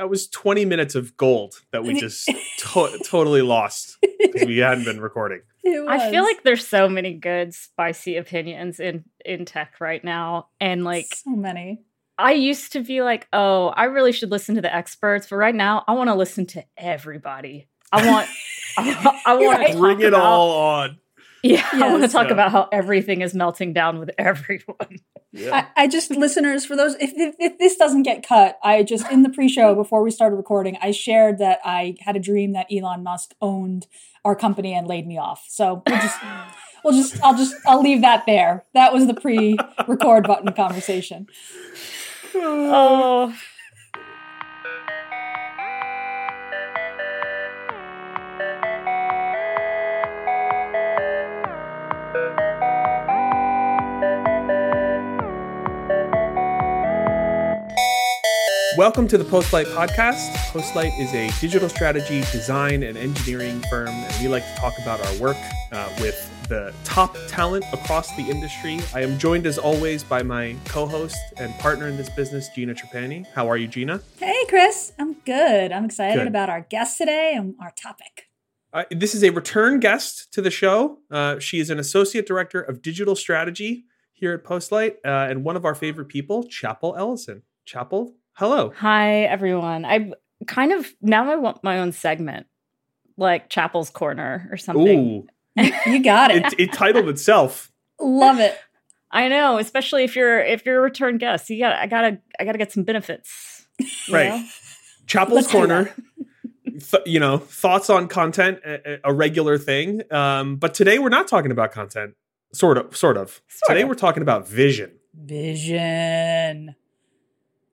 that was 20 minutes of gold that we just to- totally lost because we hadn't been recording. I feel like there's so many good spicy opinions in in tech right now, and like so many. I used to be like, oh, I really should listen to the experts, but right now I want to listen to everybody. I want, I, I want to bring it about, all on. Yeah, yes, I want to talk yeah. about how everything is melting down with everyone. Yeah. I, I, just listeners for those if, if, if this doesn't get cut, I just in the pre-show before we started recording, I shared that I had a dream that Elon Musk owned our company and laid me off. So we'll just we'll just I'll just I'll leave that there. That was the pre-record button conversation. Oh. Welcome to the Postlight podcast. Postlight is a digital strategy, design, and engineering firm, and we like to talk about our work uh, with the top talent across the industry. I am joined, as always, by my co host and partner in this business, Gina Trapani. How are you, Gina? Hey, Chris. I'm good. I'm excited good. about our guest today and our topic. Uh, this is a return guest to the show. Uh, she is an associate director of digital strategy here at Postlight uh, and one of our favorite people, Chappell Ellison. Chappell, Hello. Hi, everyone. I kind of now I want my own segment, like Chappell's Corner or something. Ooh. you got it. it. It titled itself. Love it. I know, especially if you're if you're a return guest. You got I gotta I gotta get some benefits. Right. Know? Chappell's Let's Corner. Th- you know, thoughts on content, a, a regular thing. Um, but today we're not talking about content. Sort of, sort of. Sort today of. we're talking about vision. Vision.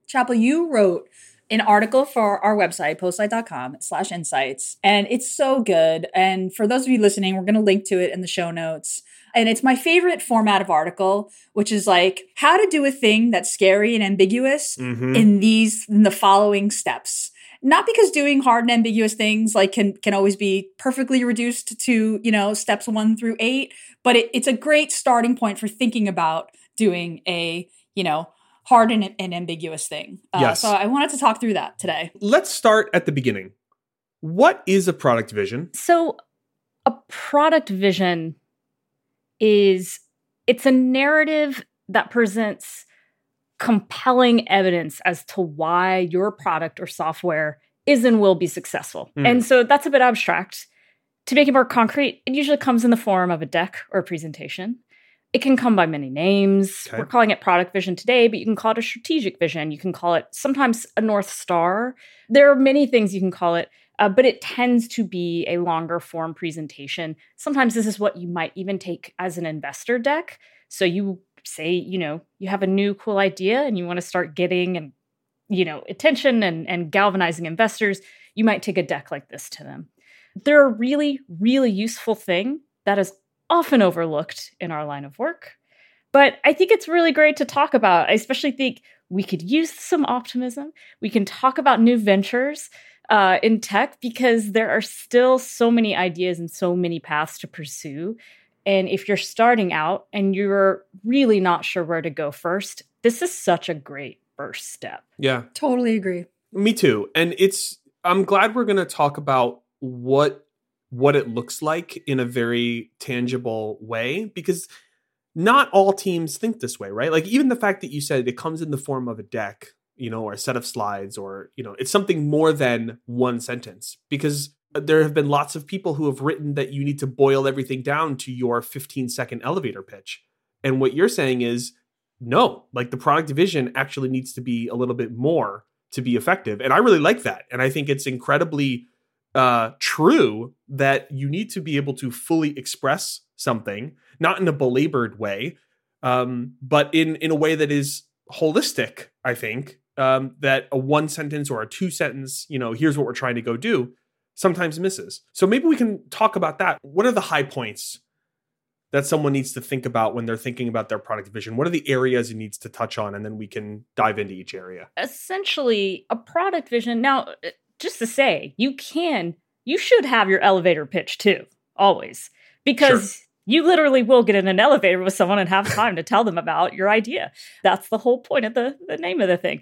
Chappell, you wrote an article for our website, postlight.com slash insights, and it's so good. And for those of you listening, we're going to link to it in the show notes. And it's my favorite format of article, which is like how to do a thing that's scary and ambiguous mm-hmm. in these, in the following steps. Not because doing hard and ambiguous things like can can always be perfectly reduced to you know steps one through eight, but it, it's a great starting point for thinking about doing a you know hard and, and ambiguous thing. Uh, yes. So I wanted to talk through that today. Let's start at the beginning. What is a product vision? So a product vision is it's a narrative that presents compelling evidence as to why your product or software is and will be successful. Mm. And so that's a bit abstract. To make it more concrete, it usually comes in the form of a deck or a presentation. It can come by many names. Okay. We're calling it product vision today, but you can call it a strategic vision. You can call it sometimes a North Star. There are many things you can call it, uh, but it tends to be a longer form presentation. Sometimes this is what you might even take as an investor deck. So you say, you know, you have a new cool idea and you want to start getting and you know attention and, and galvanizing investors, you might take a deck like this to them. They're a really, really useful thing that is often overlooked in our line of work. But I think it's really great to talk about. I especially think we could use some optimism. We can talk about new ventures uh, in tech because there are still so many ideas and so many paths to pursue. And if you're starting out and you're really not sure where to go first, this is such a great first step. Yeah. Totally agree. Me too. And it's, I'm glad we're going to talk about what what it looks like in a very tangible way because not all teams think this way, right? Like even the fact that you said it comes in the form of a deck, you know, or a set of slides or, you know, it's something more than one sentence because uh, there have been lots of people who have written that you need to boil everything down to your 15 second elevator pitch. And what you're saying is no, like the product division actually needs to be a little bit more to be effective. And I really like that. And I think it's incredibly uh, true that you need to be able to fully express something, not in a belabored way, um, but in in a way that is holistic. I think um, that a one sentence or a two sentence, you know, here's what we're trying to go do, sometimes misses. So maybe we can talk about that. What are the high points that someone needs to think about when they're thinking about their product vision? What are the areas it needs to touch on? And then we can dive into each area. Essentially, a product vision. Now, just to say, you can, you should have your elevator pitch too, always, because sure. you literally will get in an elevator with someone and have time to tell them about your idea. That's the whole point of the, the name of the thing.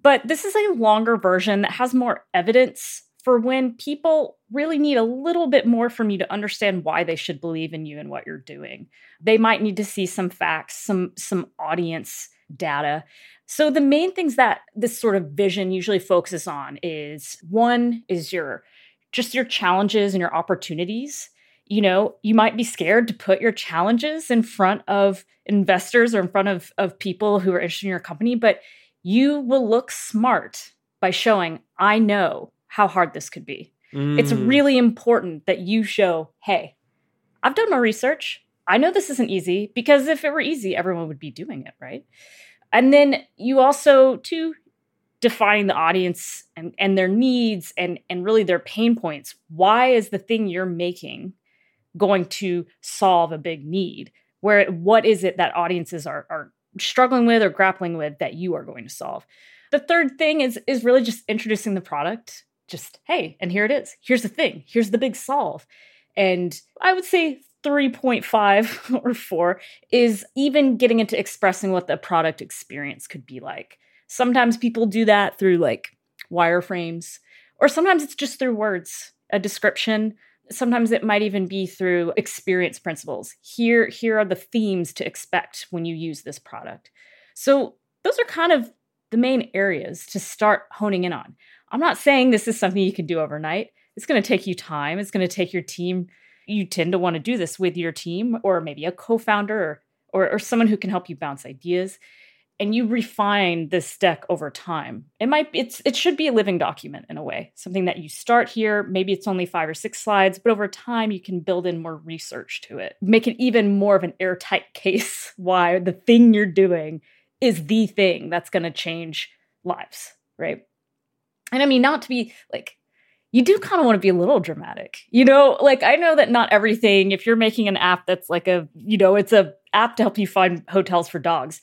But this is a longer version that has more evidence for when people really need a little bit more from you to understand why they should believe in you and what you're doing. They might need to see some facts, some some audience data. So the main things that this sort of vision usually focuses on is one is your just your challenges and your opportunities. You know, you might be scared to put your challenges in front of investors or in front of, of people who are interested in your company, but you will look smart by showing, I know how hard this could be. Mm. It's really important that you show, hey, I've done my research. I know this isn't easy because if it were easy, everyone would be doing it, right? And then you also, too, define the audience and, and their needs and, and really their pain points. Why is the thing you're making going to solve a big need? Where what is it that audiences are, are struggling with or grappling with that you are going to solve? The third thing is is really just introducing the product. Just hey, and here it is. Here's the thing. Here's the big solve. And I would say 3.5 or 4 is even getting into expressing what the product experience could be like. Sometimes people do that through like wireframes, or sometimes it's just through words, a description. Sometimes it might even be through experience principles. Here, here are the themes to expect when you use this product. So, those are kind of the main areas to start honing in on. I'm not saying this is something you can do overnight. It's going to take you time. It's going to take your team. You tend to want to do this with your team or maybe a co founder or, or, or someone who can help you bounce ideas and you refine this deck over time. It might it's it should be a living document in a way. Something that you start here, maybe it's only 5 or 6 slides, but over time you can build in more research to it. Make it even more of an airtight case why the thing you're doing is the thing that's going to change lives, right? And I mean not to be like you do kind of want to be a little dramatic. You know, like I know that not everything if you're making an app that's like a, you know, it's a app to help you find hotels for dogs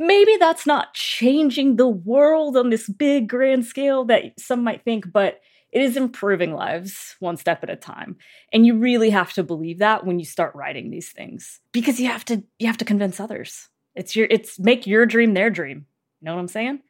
maybe that's not changing the world on this big grand scale that some might think, but it is improving lives one step at a time. And you really have to believe that when you start writing these things because you have to you have to convince others. It's your it's make your dream their dream. You know what I'm saying?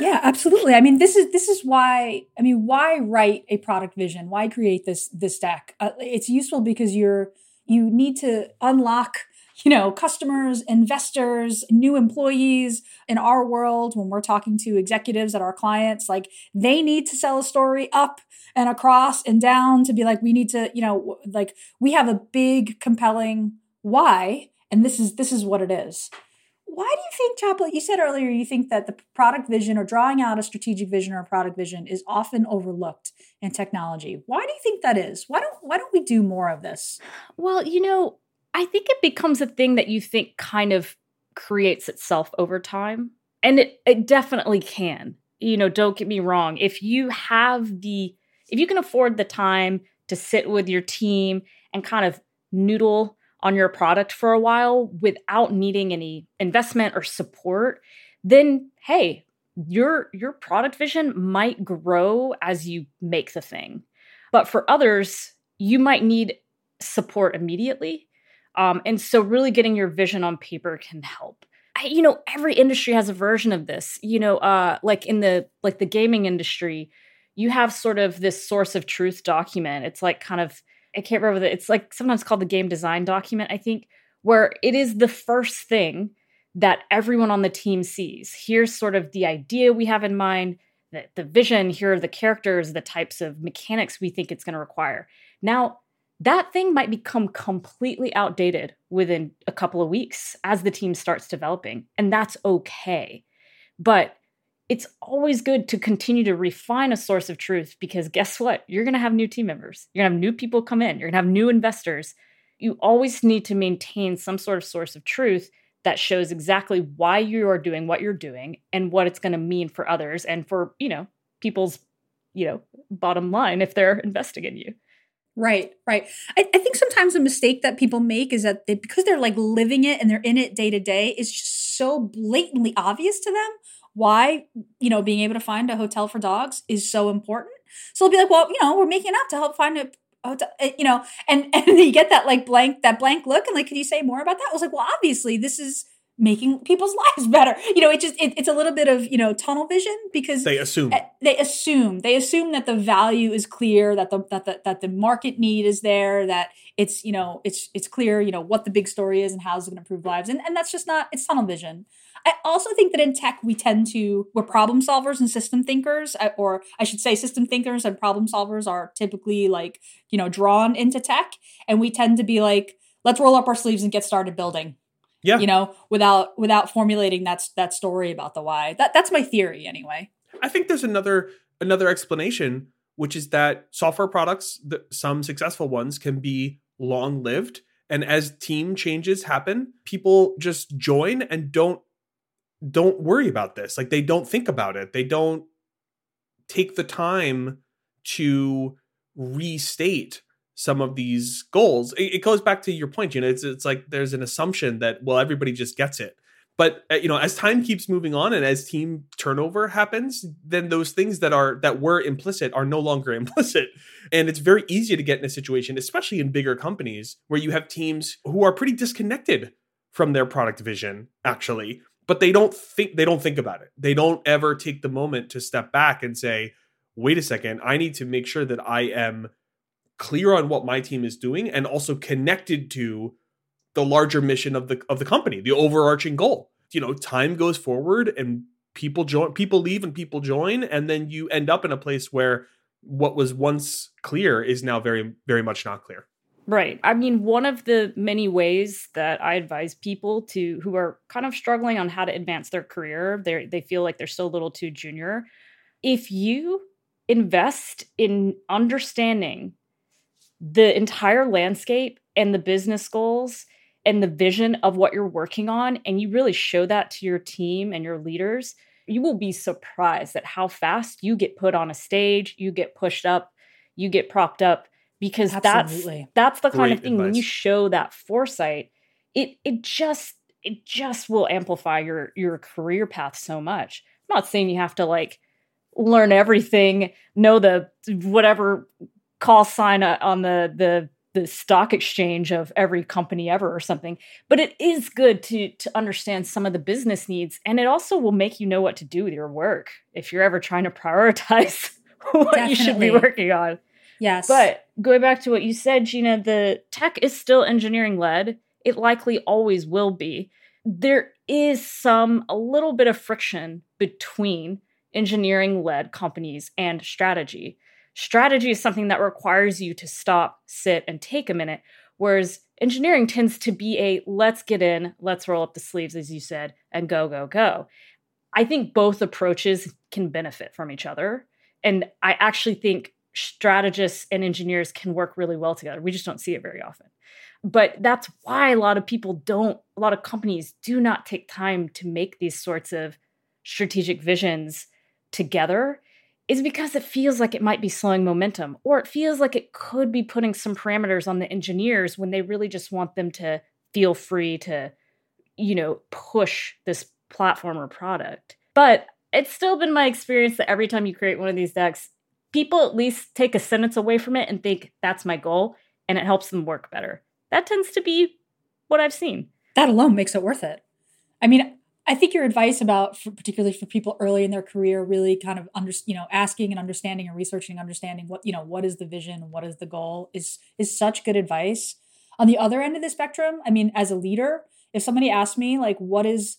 Yeah, absolutely. I mean, this is this is why I mean, why write a product vision? Why create this this deck? Uh, it's useful because you're you need to unlock you know, customers, investors, new employees in our world, when we're talking to executives at our clients, like they need to sell a story up and across and down to be like, we need to, you know, like we have a big, compelling why, and this is this is what it is. Why do you think, Chappell? You said earlier you think that the product vision or drawing out a strategic vision or a product vision is often overlooked in technology. Why do you think that is? Why don't why don't we do more of this? Well, you know, I think it becomes a thing that you think kind of creates itself over time. And it, it definitely can. You know, don't get me wrong. If you have the, if you can afford the time to sit with your team and kind of noodle on your product for a while without needing any investment or support, then hey, your your product vision might grow as you make the thing. But for others, you might need support immediately um, and so, really getting your vision on paper can help. I, you know, every industry has a version of this. You know, uh, like in the like the gaming industry, you have sort of this source of truth document. It's like kind of I can't remember that. It's like sometimes called the game design document. I think where it is the first thing that everyone on the team sees. Here's sort of the idea we have in mind, the, the vision. Here are the characters, the types of mechanics we think it's going to require. Now that thing might become completely outdated within a couple of weeks as the team starts developing. And that's okay. But it's always good to continue to refine a source of truth because guess what? You're going to have new team members. You're going to have new people come in. You're going to have new investors. You always need to maintain some sort of source of truth that shows exactly why you are doing what you're doing and what it's going to mean for others and for, you know, people's, you know, bottom line if they're investing in you. Right, right. I, I, think sometimes a mistake that people make is that they, because they're like living it and they're in it day to day, it's just so blatantly obvious to them why, you know, being able to find a hotel for dogs is so important. So they'll be like, well, you know, we're making up to help find a hotel, eh, you know, and, and you get that like blank, that blank look and like, can you say more about that? I was like, well, obviously this is making people's lives better. You know, it just it, it's a little bit of you know tunnel vision because They assume. uh, they assume. They assume that the value is clear that the that the that the market need is there that it's you know it's it's clear you know what the big story is and how it's going to improve lives. And and that's just not it's tunnel vision. I also think that in tech we tend to we're problem solvers and system thinkers or i should say system thinkers and problem solvers are typically like you know drawn into tech. And we tend to be like let's roll up our sleeves and get started building Yeah. you know without without formulating that that story about the why that that's my theory anyway I think there's another another explanation, which is that software products, the, some successful ones, can be long lived, and as team changes happen, people just join and don't don't worry about this. Like they don't think about it. They don't take the time to restate some of these goals. It, it goes back to your point, you know, it's it's like there's an assumption that well everybody just gets it. But uh, you know as time keeps moving on and as team turnover happens then those things that are that were implicit are no longer implicit. And it's very easy to get in a situation especially in bigger companies where you have teams who are pretty disconnected from their product vision actually but they don't think they don't think about it. They don't ever take the moment to step back and say wait a second i need to make sure that i am clear on what my team is doing and also connected to the larger mission of the of the company, the overarching goal. You know, time goes forward and people join people leave and people join and then you end up in a place where what was once clear is now very very much not clear. Right. I mean, one of the many ways that I advise people to who are kind of struggling on how to advance their career, they they feel like they're still a little too junior. If you invest in understanding the entire landscape and the business goals and the vision of what you're working on and you really show that to your team and your leaders, you will be surprised at how fast you get put on a stage, you get pushed up, you get propped up because Absolutely. that's that's the kind Great of thing when you show that foresight it it just it just will amplify your your career path so much i'm not saying you have to like learn everything know the whatever call sign uh, on the the the stock exchange of every company ever or something but it is good to to understand some of the business needs and it also will make you know what to do with your work if you're ever trying to prioritize what you should be working on yes but going back to what you said, Gina, the tech is still engineering led. It likely always will be. There is some, a little bit of friction between engineering led companies and strategy. Strategy is something that requires you to stop, sit, and take a minute, whereas engineering tends to be a let's get in, let's roll up the sleeves, as you said, and go, go, go. I think both approaches can benefit from each other. And I actually think strategists and engineers can work really well together. We just don't see it very often. But that's why a lot of people don't, a lot of companies do not take time to make these sorts of strategic visions together, is because it feels like it might be slowing momentum, or it feels like it could be putting some parameters on the engineers when they really just want them to feel free to, you know, push this platform or product. But it's still been my experience that every time you create one of these decks, people at least take a sentence away from it and think that's my goal and it helps them work better. That tends to be what I've seen. that alone makes it worth it. I mean, I think your advice about, for, particularly for people early in their career, really kind of under, you know, asking and understanding and researching, understanding what you know, what is the vision, what is the goal, is is such good advice. On the other end of the spectrum, I mean, as a leader, if somebody asked me like, what is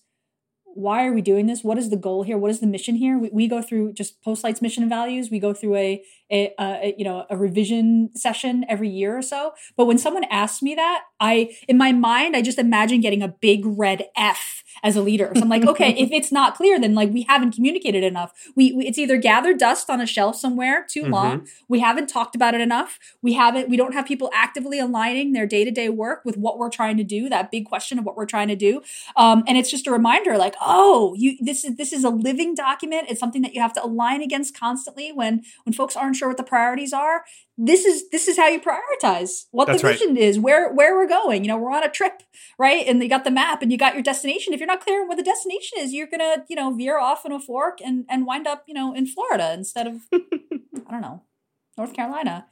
why are we doing this? What is the goal here? What is the mission here? We, we go through just Postlight's mission and values. We go through a, a, a you know a revision session every year or so. But when someone asks me that, I in my mind I just imagine getting a big red F as a leader. So I'm like, okay, if it's not clear, then like we haven't communicated enough. We, we it's either gathered dust on a shelf somewhere too Mhm. long. We haven't talked about it enough. We haven't. We don't have people actively aligning their day to day work with what we're trying to do. That big question of what we're trying to do. Um, and it's just a reminder, like, oh, you this is this is a living document. It's something that you have to align against constantly when when folks aren't sure what the priorities are. This is this is how you prioritize what That's the right. vision is, where where we're going. You know, we're on a trip, right? And you got the map and you got your destination. If you're not clear on what the destination is, you're gonna you know veer off in a fork and and wind up you know in Florida instead of I don't know North Carolina.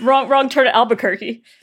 Wrong, wrong turn to Albuquerque.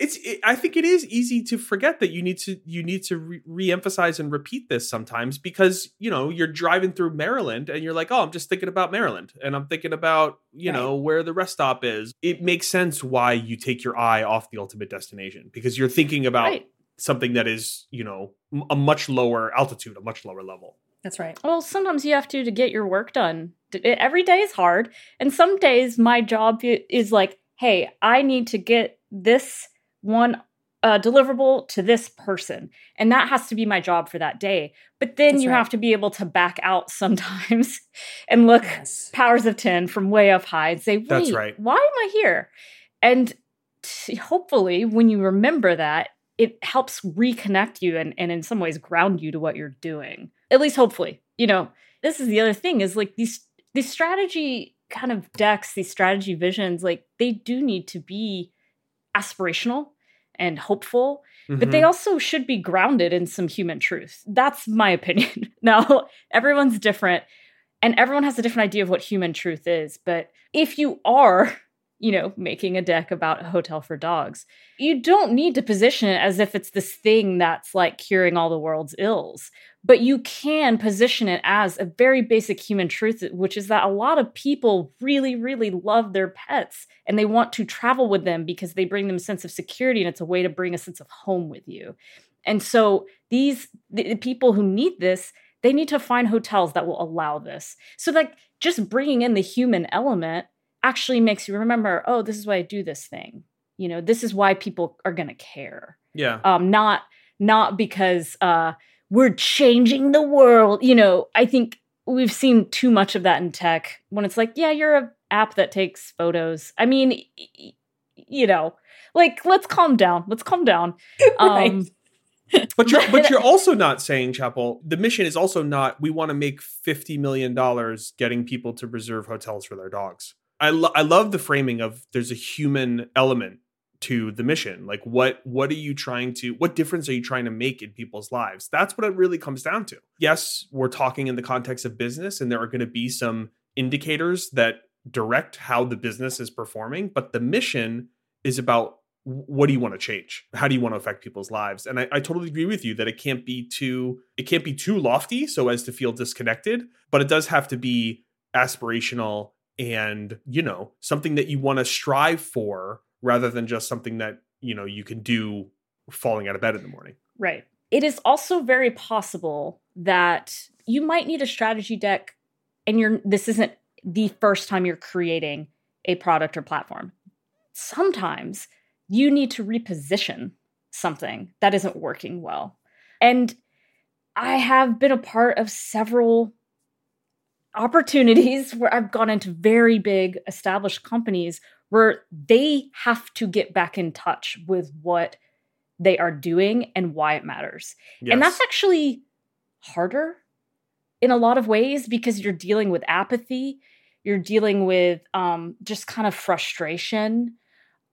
it's it, i think it is easy to forget that you need to you need to re- re-emphasize and repeat this sometimes because you know you're driving through maryland and you're like oh i'm just thinking about maryland and i'm thinking about you Right. know where the rest stop is it makes sense why you take your eye off the ultimate destination because you're thinking about Right. something that is you know a much lower altitude a much lower level That's right. Well, sometimes you have to to get your work done. Every day is hard, and some days my job is like, "Hey, I need to get this one uh, deliverable to this person," and that has to be my job for that day. But then That's you right. have to be able to back out sometimes and look Yes. powers of ten from way up high and say, "Wait, That's right. why am I here?" And t- hopefully, when you remember that, it helps reconnect you and, and in some ways ground you to what you're doing. At least hopefully. You know, this is the other thing is like these these strategy kind of decks, these strategy visions, like they do need to be aspirational and hopeful, but they Mhm. also should be grounded in some human truth. That's my opinion. now, everyone's different and everyone has a different idea of what human truth is, but if you are you know, making a deck about a hotel for dogs. You don't need to position it as if it's this thing that's like curing all the world's ills, but you can position it as a very basic human truth, which is that a lot of people really, really love their pets and they want to travel with them because they bring them a sense of security and it's a way to bring a sense of home with you. And so these the, people who need this, they need to find hotels that will allow this. So like just bringing in the human element actually makes you remember, oh, this is why I do this thing. You know, this is why people are going to care. yeah Um, not not because uh, we're changing the world. You know, I think we've seen too much of that in tech when it's like, yeah, you're a app that takes photos. I mean, y- y- you know, like let's calm down. Let's calm down. Right. Um, But you're but you're also not saying, Chappell, the mission is also not we want to make fifty million dollars getting people to reserve hotels for their dogs. I lo- I love the framing of there's a human element to the mission. Like what what are you trying to what difference are you trying to make in people's lives? That's what it really comes down to. Yes, we're talking in the context of business and there are going to be some indicators that direct how the business is performing, but the mission is about what do you want to change how do you want to affect people's lives and I, I totally agree with you that it can't be too it can't be too lofty so as to feel disconnected but it does have to be aspirational and you know something that you want to strive for rather than just something that you know you can do falling out of bed in the morning Right. It is also very possible that you might need a strategy deck and you're this isn't the first time you're creating a product or platform. Sometimes you need to reposition something that isn't working well. And I have been a part of several opportunities where I've gone into very big established companies where they have to get back in touch with what they are doing and why it matters. And that's actually harder in a lot of ways because you're dealing with apathy, you're dealing with um, just kind of frustration.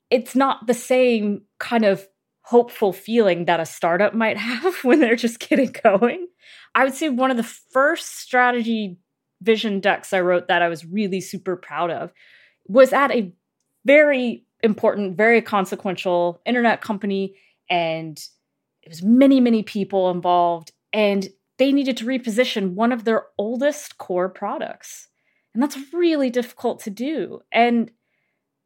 It's not the same kind of hopeful feeling that a startup might have when they're just getting going. I would say one of the first strategy vision decks I wrote that I was really super proud of was at a very important, very consequential internet company. And it was many, many people involved. And they needed to reposition one of their oldest core products. And that's really difficult to do. And,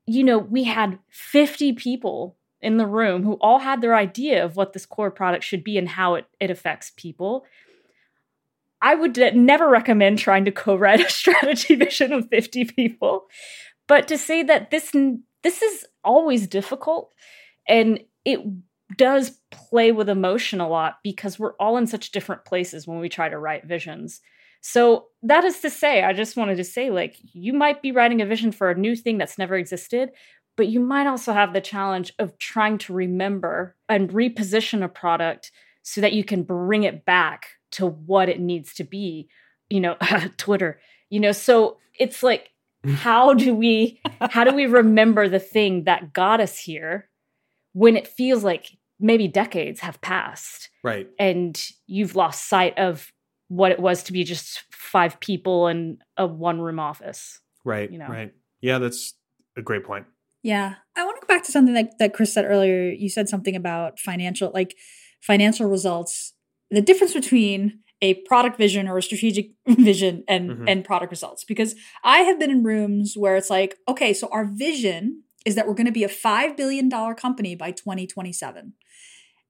you know, we had 50 people in the room who all had their idea of what this core product should be and how it, it affects people. I would never recommend trying to co-write a strategy vision with 50 people, but to say that this this is always difficult and it does play with emotion a lot because we're all in such different places when we try to write visions. So that is to say, I just wanted to say like you might be writing a vision for a new thing that's never existed, but you might also have the challenge of trying to remember and reposition a product so that you can bring it back to what it needs to be you know twitter you know so it's like how do we how do we remember the thing that got us here when it feels like maybe decades have passed right and you've lost sight of what it was to be just five people in a one room office right You know. right yeah that's a great point Yeah. I want to go back to something that, that Chris said earlier. You said something about financial, like financial results. The difference between a product vision or a strategic vision and Mhm. and product results because i have been in rooms where it's like okay so our vision is that we're going to be a 5 billion dollar company by 2027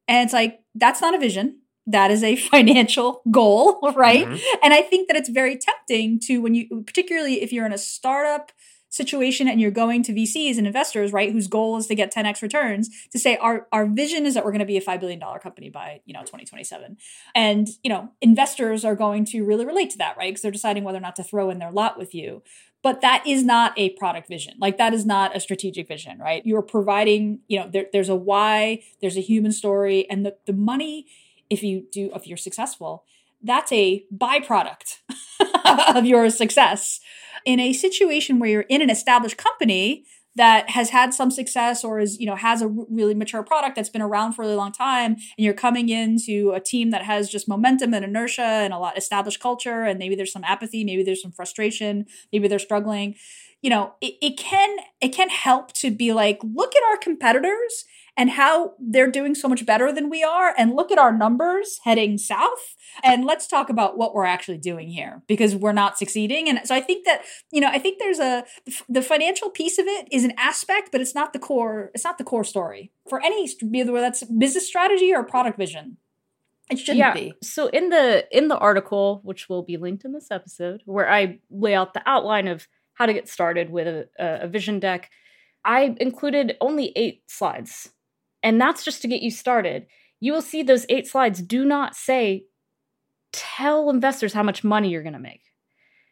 and it's like that's not a vision that is a financial goal right Mhm. and i think that it's very tempting to when you particularly if you're in a startup situation and you're going to VCs and investors, right, whose goal is to get 10x returns, to say our our vision is that we're going to be a $5 billion company by, you know, 2027. And, you know, investors are going to really relate to that, right? Because they're deciding whether or not to throw in their lot with you. But that is not a product vision. Like that is not a strategic vision, right? You're providing, you know, there, there's a why, there's a human story, and the, the money, if you do, if you're successful, that's a byproduct of your success. In a situation where you're in an established company that has had some success or is you know has a really mature product that's been around for a really long time and you're coming into a team that has just momentum and inertia and a lot established culture and maybe there's some apathy maybe there's some frustration maybe they're struggling you know it, it can it can help to be like look at our competitors and how they're doing so much better than we are. And look at our numbers heading south. And let's talk about what we're actually doing here because we're not succeeding. And so i think that you know i think there's a the financial piece of it is an aspect but it's not the core it's not the core story for any whether that's business strategy or product vision. It shouldn't yeah. be. So in the in the article, which will be linked in this episode, where I lay out the outline of how to get started with a, a, a vision deck, I included only eight slides, and that's just to get you started. You will see those eight slides do not say tell investors how much money you're going to make.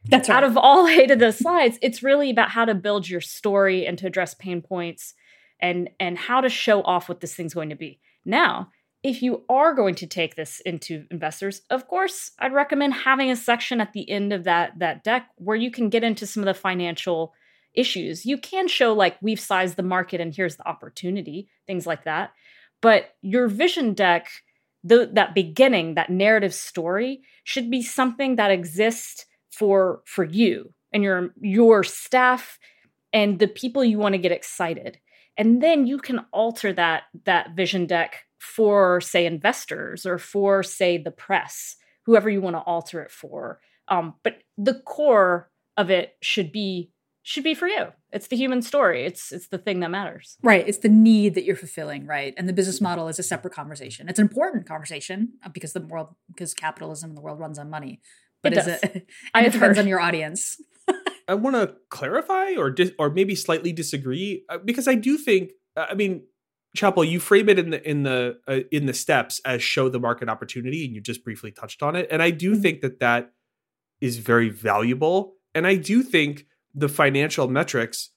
that's right. Out of all eight of those slides, it's really about how to build your story and to address pain points and and how to show off what this thing's going to be. Now, if you are going to take this into investors, of course, I'd recommend having a section at the end of that that deck where you can get into some of the financial issues. You can show like we've sized the market and here's the opportunity, things like that. But your vision deck, the, that beginning, that narrative story should be something that exists for for you and your your staff and the people you want to get excited. And then you can alter that that vision deck for say investors or for say the press, whoever you want to alter it for. Um, but the core of it should be should be for you. It's the human story. It's it's the thing that matters. Right. It's the need that you're fulfilling, right? And the business model is a separate conversation. It's an important conversation uh, because the world, because capitalism and the world runs on money. But It is does. it? and I it depends heard. on your audience. I want to clarify or dis- or maybe slightly disagree uh, because I do think uh, I mean Chappell you frame it in the in the uh, in the steps as show the market opportunity and you just briefly touched on it and I do Mhm. think that that is very valuable and I do think the financial metrics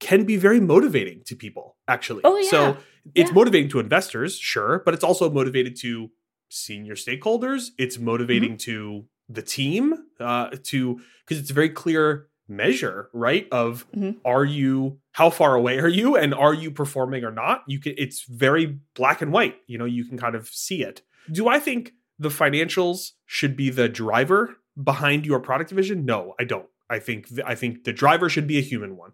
can be very motivating to people actually. Oh, yeah. So it's Yeah. motivating to investors, sure, but it's also motivated to senior stakeholders. It's motivating Mm-hmm. to the team uh, to because it's a very clear measure, right? Of Mhm. are you how far away are you, and are you performing or not? You can. It's very black and white. You know, you can kind of see it. Do I think the financials should be the driver behind your product division? No, I don't. I think th- I think the driver should be a human one.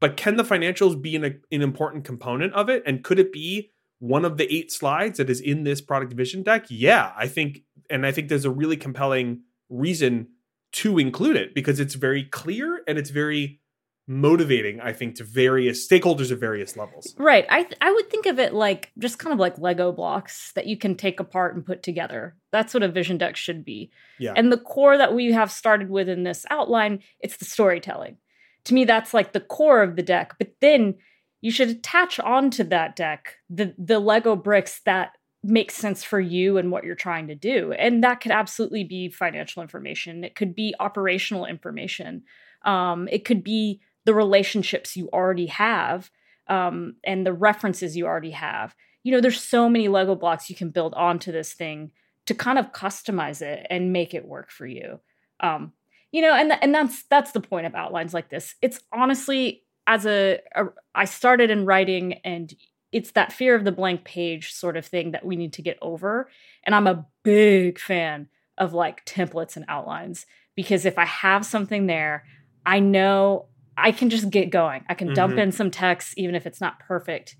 But can the financials be an, an important component of it? And could it be one of the eight slides that is in this product vision deck? Yeah, I think, and I think there's a really compelling reason to include it because it's very clear and it's very motivating, I think, to various stakeholders at various levels. Right. I th- I would think of it like just kind of like Lego blocks that you can take apart and put together. That's what a vision deck should be. Yeah. And the core that we have started with in this outline, it's the storytelling. To me, that's like the core of the deck. But then you should attach onto that deck the the Lego bricks that make sense for you and what you're trying to do. And that could absolutely be financial information. It could be operational information. Um, it could be the relationships you already have um, and the references you already have. You know, there's so many Lego blocks you can build onto this thing to kind of customize it and make it work for you. Um, you know, and and that's that's the point of outlines like this. It's honestly as a, a I started in writing and it's that fear of the blank page sort of thing that we need to get over. And I'm a big fan of like templates and outlines because if I have something there, I know I can just get going. I can dump Mhm. in some text, even if it's not perfect.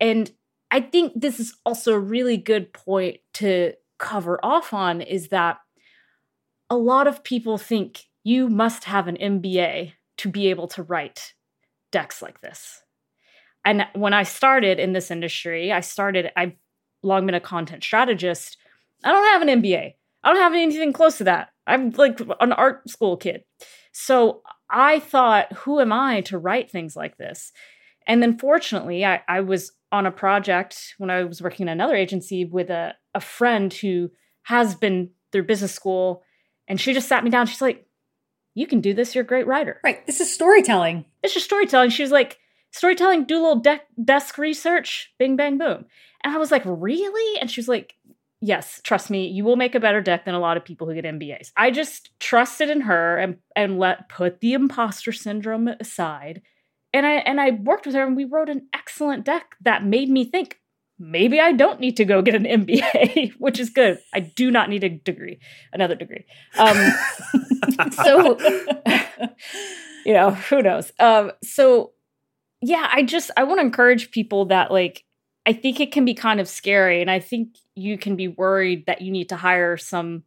And I think this is also a really good point to cover off on is that a lot of people think you must have an MBA to be able to write decks like this. And when I started in this industry, I started, I've long been a content strategist. I don't have an MBA. I don't have anything close to that. I'm like an art school kid. So I thought, who am I to write things like this? And then fortunately, I, I was on a project when I was working in another agency with a, a friend who has been through business school. And she just sat me down. She's like, You can do this. You're a great writer. Right. This is storytelling. It's just storytelling. She was like, Storytelling, do a little de- desk research, bing, bang, boom. And I was like, Really? And she was like, Yes, trust me, you will make a better deck than a lot of people who get MBAs. I just trusted in her and and let put the imposter syndrome aside. And I and I worked with her and we wrote an excellent deck that made me think maybe I don't need to go get an MBA, which is good. I do not need a degree, another degree. Um, so you know, who knows? Um, so yeah, I just I want to encourage people that like I think it can be kind of scary, and I think you can be worried that you need to hire some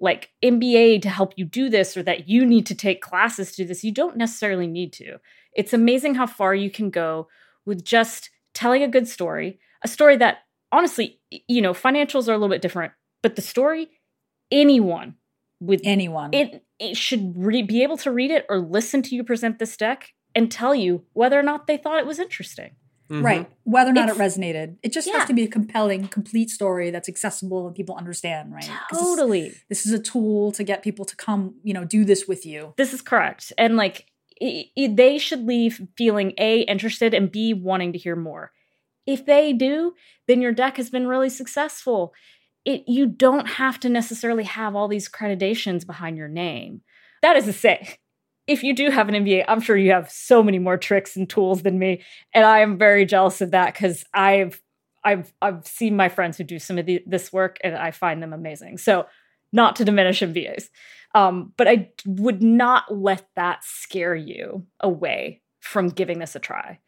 like MBA to help you do this, or that you need to take classes to do this. You don't necessarily need to. It's amazing how far you can go with just telling a good story, a story that honestly, you know, financials are a little bit different, but the story, anyone with Anyone. it, it should re- be able to read it or listen to you present this deck and tell you whether or not they thought it was interesting. Mhm. Right. Whether or not it resonated. It just Yeah. has to be a compelling, complete story that's accessible and people understand, right? Totally. This, is a tool to get people to come, you know, do this with you. This is correct. And like i i they should leave feeling A, interested, and B, wanting to hear more. If they do, then your deck has been really successful. It, you don't have to necessarily have all these accreditations behind your name. That is to say, if you do have an MBA, I'm sure you have so many more tricks and tools than me, and I am very jealous of that because I've I've I've seen my friends who do some of the, this work, and I find them amazing. So, not to diminish MBAs, um, but I would not let that scare you away from giving this a try.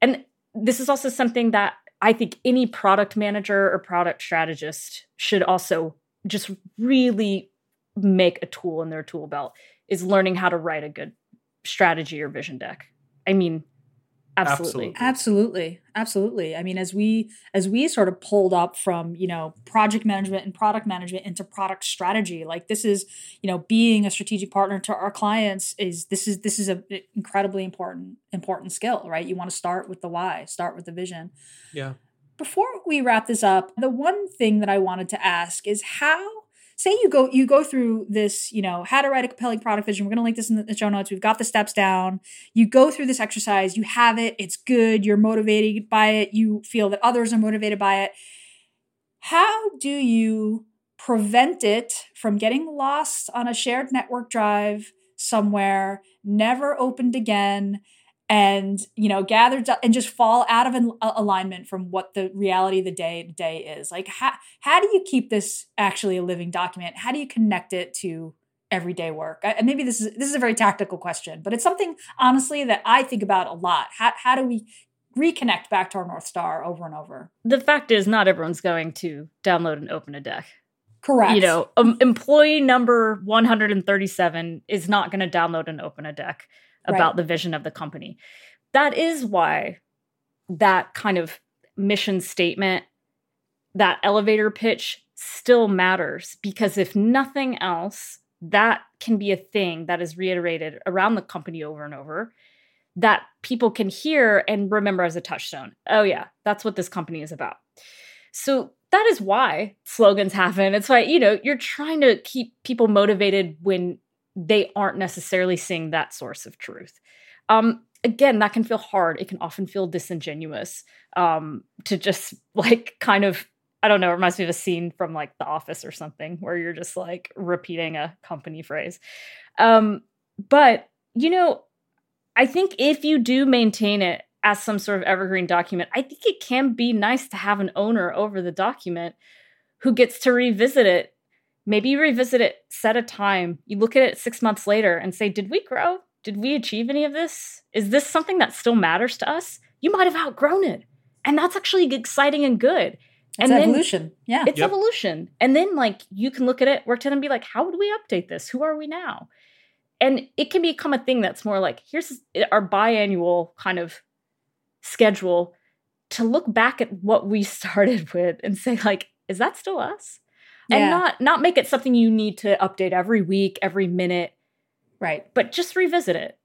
And this is also something that I think any product manager or product strategist should also just really make a tool in their tool belt is learning how to write a good strategy or vision deck. I mean, absolutely. Absolutely. Absolutely. Absolutely. I mean, as we as we sort of pulled up from, you know, project management and product management into product strategy, like this is, you know, being a strategic partner to our clients is this is this is an incredibly important important skill, right? You want to start with the why, start with the vision. Yeah. Before we wrap this up, the one thing that I wanted to ask is how say you go you go through this, you know, how to write a compelling product vision. We're going to link this in the show notes. We've got the steps down. You go through this exercise, you have it, it's good, you're motivated by it, you feel that others are motivated by it. How do you prevent it from getting lost on a shared network drive somewhere, never opened again? And you know gathered and just fall out of an, alignment from what the reality of the day to day is. Like how, how do you keep this actually a living document? How do you connect it to everyday work? And maybe this is this is a very tactical question but it's something honestly that i think about a lot. How, how do we reconnect back to our north star over and over? The fact is, not everyone's going to download and open a deck. correct. You know, um, employee number 137 is not going to download and open a deck about Right. the vision of the company. That is why that kind of mission statement, that elevator pitch still matters because if nothing else, that can be a thing that is reiterated around the company over and over that people can hear and remember as a touchstone. Oh, yeah, that's what this company is about. So that is why slogans happen. It's why, you know, you're trying to keep people motivated when they aren't necessarily seeing that source of truth. Um, again, that can feel hard. It can often feel disingenuous um, to just like kind of, I don't know, it reminds me of a scene from like The Office or something where you're just like repeating a company phrase. Um, but, you know, I think if you do maintain it as some sort of evergreen document, I think it can be nice to have an owner over the document who gets to revisit it. Maybe you revisit it, set a time, you look at it six months later and say, Did we grow? did we achieve any of this? Is this something that still matters to us? You might have outgrown it. And that's actually exciting and good. It's and evolution. Then, yeah. It's yep. evolution. And then like you can look at it, work to and be like, how would we update this? Who are we now? And it can become a thing that's more like, here's our biannual kind of schedule to look back at what we started with and say, like, is that still us? Yeah. And not not make it something you need to update every week, every minute. Right. But just revisit it.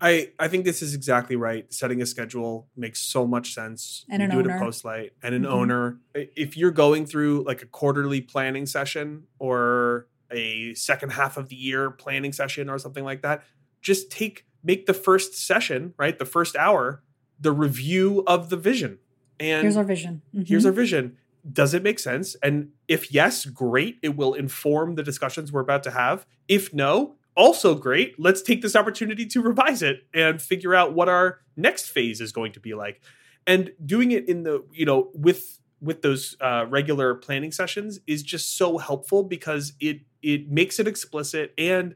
I, I think this is exactly right. Setting a schedule makes so much sense. And an do owner. it at Postlight and an mm-hmm. owner. If you're going through like a quarterly planning session or a second half of the year planning session or something like that, just take make the first session, right? The first hour, the review of the vision. And here's our vision. Mm-hmm. Here's our vision. Does it make sense? And if yes, great. It will inform the discussions we're about to have. If no, also great. Let's take this opportunity to revise it and figure out what our next phase is going to be like. And doing it in the, you know, with with those uh, regular planning sessions is just so helpful because it it makes it explicit and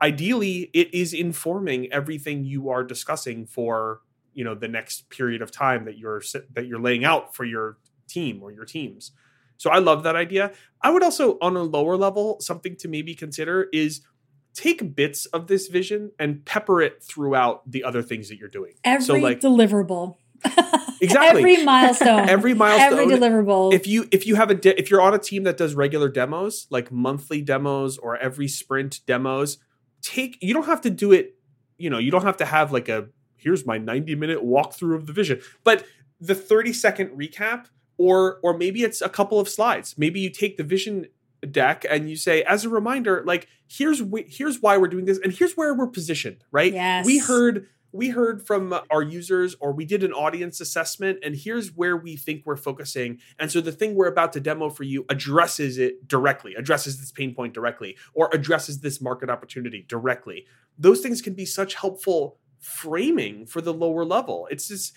ideally it is informing everything you are discussing for you know the next period of time that you're that you're laying out for your team or your teams. So i love that idea. I would also on a lower level something to maybe consider is take bits of this vision and pepper it throughout the other things that you're doing. Every so like deliverable. Exactly. Every milestone. Every milestone. Every deliverable. If you if you have a de- if you're on a team that does regular demos like monthly demos or every sprint demos take you don't have to do it you know you don't have to have like a here's my 90 minute walkthrough of the vision. But the 30 second recap or or maybe it's a couple of slides. Maybe you take the vision deck and you say as a reminder like here's wh- here's why we're doing this and here's where we're positioned right? Yes. we heard we heard from our users or we did an audience assessment and here's where we think we're focusing. And so the thing we're about to demo for you addresses it directly addresses this pain point directly or addresses this market opportunity directly. Those things can be such helpful framing for the lower level. It's just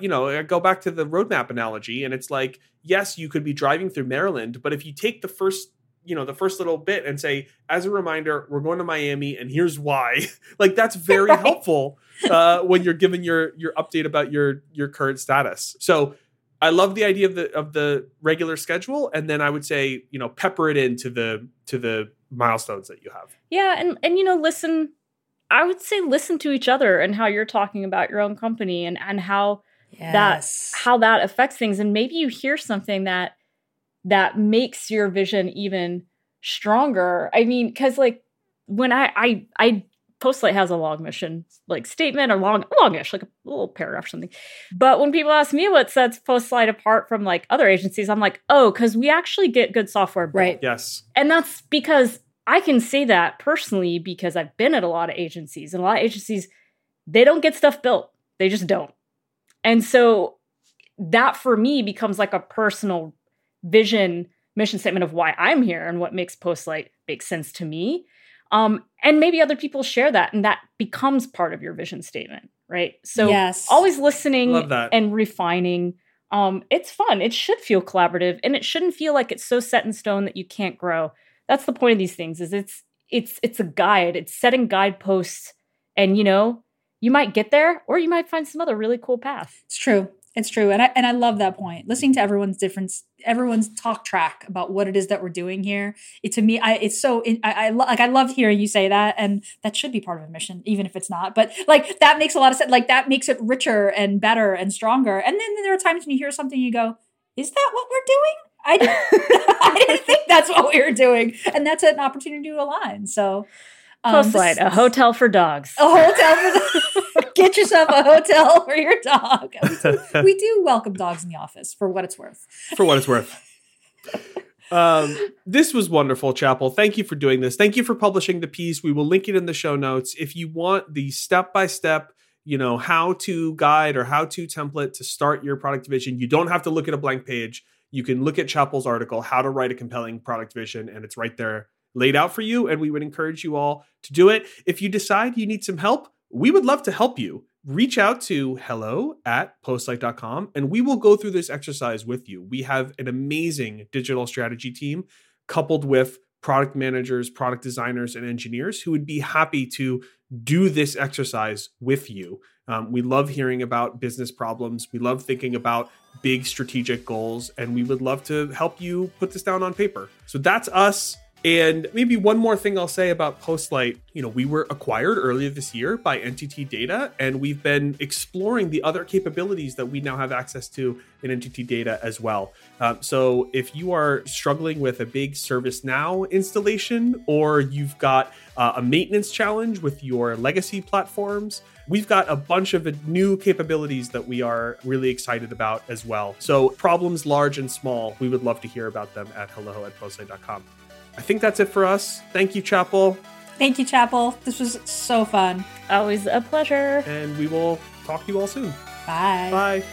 you know, I go back to the roadmap analogy, and it's like, yes, you could be driving through Maryland, but if you take the first you know the first little bit and say as a reminder we're going to miami and here's why like that's very right. helpful uh, when you're giving your your update about your your current status so i love the idea of the of the regular schedule and then i would say you know pepper it into the to the milestones that you have yeah and and you know listen i would say listen to each other and how you're talking about your own company and and how yes. that how that affects things and maybe you hear something that that makes your vision even stronger. I mean, because like when I I I Postlight has a long mission like statement or long longish like a little paragraph or something. But when people ask me what sets Postlight apart from like other agencies, I'm like, oh, because we actually get good software. Built. Right. Yes. And that's because I can say that personally because I've been at a lot of agencies and a lot of agencies they don't get stuff built. They just don't. And so that for me becomes like a personal vision mission statement of why I'm here and what makes Postlight make sense to me. Um, and maybe other people share that, and that becomes part of your vision statement, right? So yes. always listening and refining. Um, it's fun. It should feel collaborative, and it shouldn't feel like it's so set in stone that you can't grow. That's the point of these things. Is it's it's it's a guide. It's setting guideposts, and you know you might get there, or you might find some other really cool path. It's true. It's true, and I and I love that point. Listening to everyone's difference, everyone's talk track about what it is that we're doing here. It to me, I it's so I, I like I love hearing you say that, and that should be part of a mission, even if it's not. But like that makes a lot of sense. Like that makes it richer and better and stronger. And then there are times when you hear something, you go, "Is that what we're doing?" I didn't, I didn't think that's what we were doing, and that's an opportunity to align. So um, Postlight, a hotel for dogs. A hotel for get yourself a hotel for your dog. We do, we do, welcome dogs in the office for what it's worth. For what it's worth. Um, this was wonderful, Chappell. Thank you for doing this. Thank you for publishing the piece. We will link it in the show notes. If you want the step by step, you know, how to guide or how to template to start your product division, you don't have to look at a blank page. You can look at Chappell's article, How to Write a Compelling Product Vision, and it's right there laid out for you, and we would encourage you all to do it. If you decide you need some help, we would love to help you. Reach out to hello at postlight.com and we will go through this exercise with you. We have an amazing digital strategy team coupled with product managers, product designers, and engineers who would be happy to do this exercise with you. Um, we love hearing about business problems. We love thinking about big strategic goals, and we would love to help you put this down on paper. So that's us. And maybe one more thing I'll say about Postlight, you know, we were acquired earlier this year by NTT Data, and we've been exploring the other capabilities that we now have access to in NTT Data as well. Um, so if you are struggling with a big ServiceNow installation, or you've got uh, a maintenance challenge with your legacy platforms, we've got a bunch of new capabilities that we are really excited about as well. So problems large and small, we would love to hear about them at hello at postlight.com. I think that's it for us. Thank you, Chappell. Thank you, Chappell. This was so fun. Always a pleasure. And we will talk to you all soon. Bye. Bye.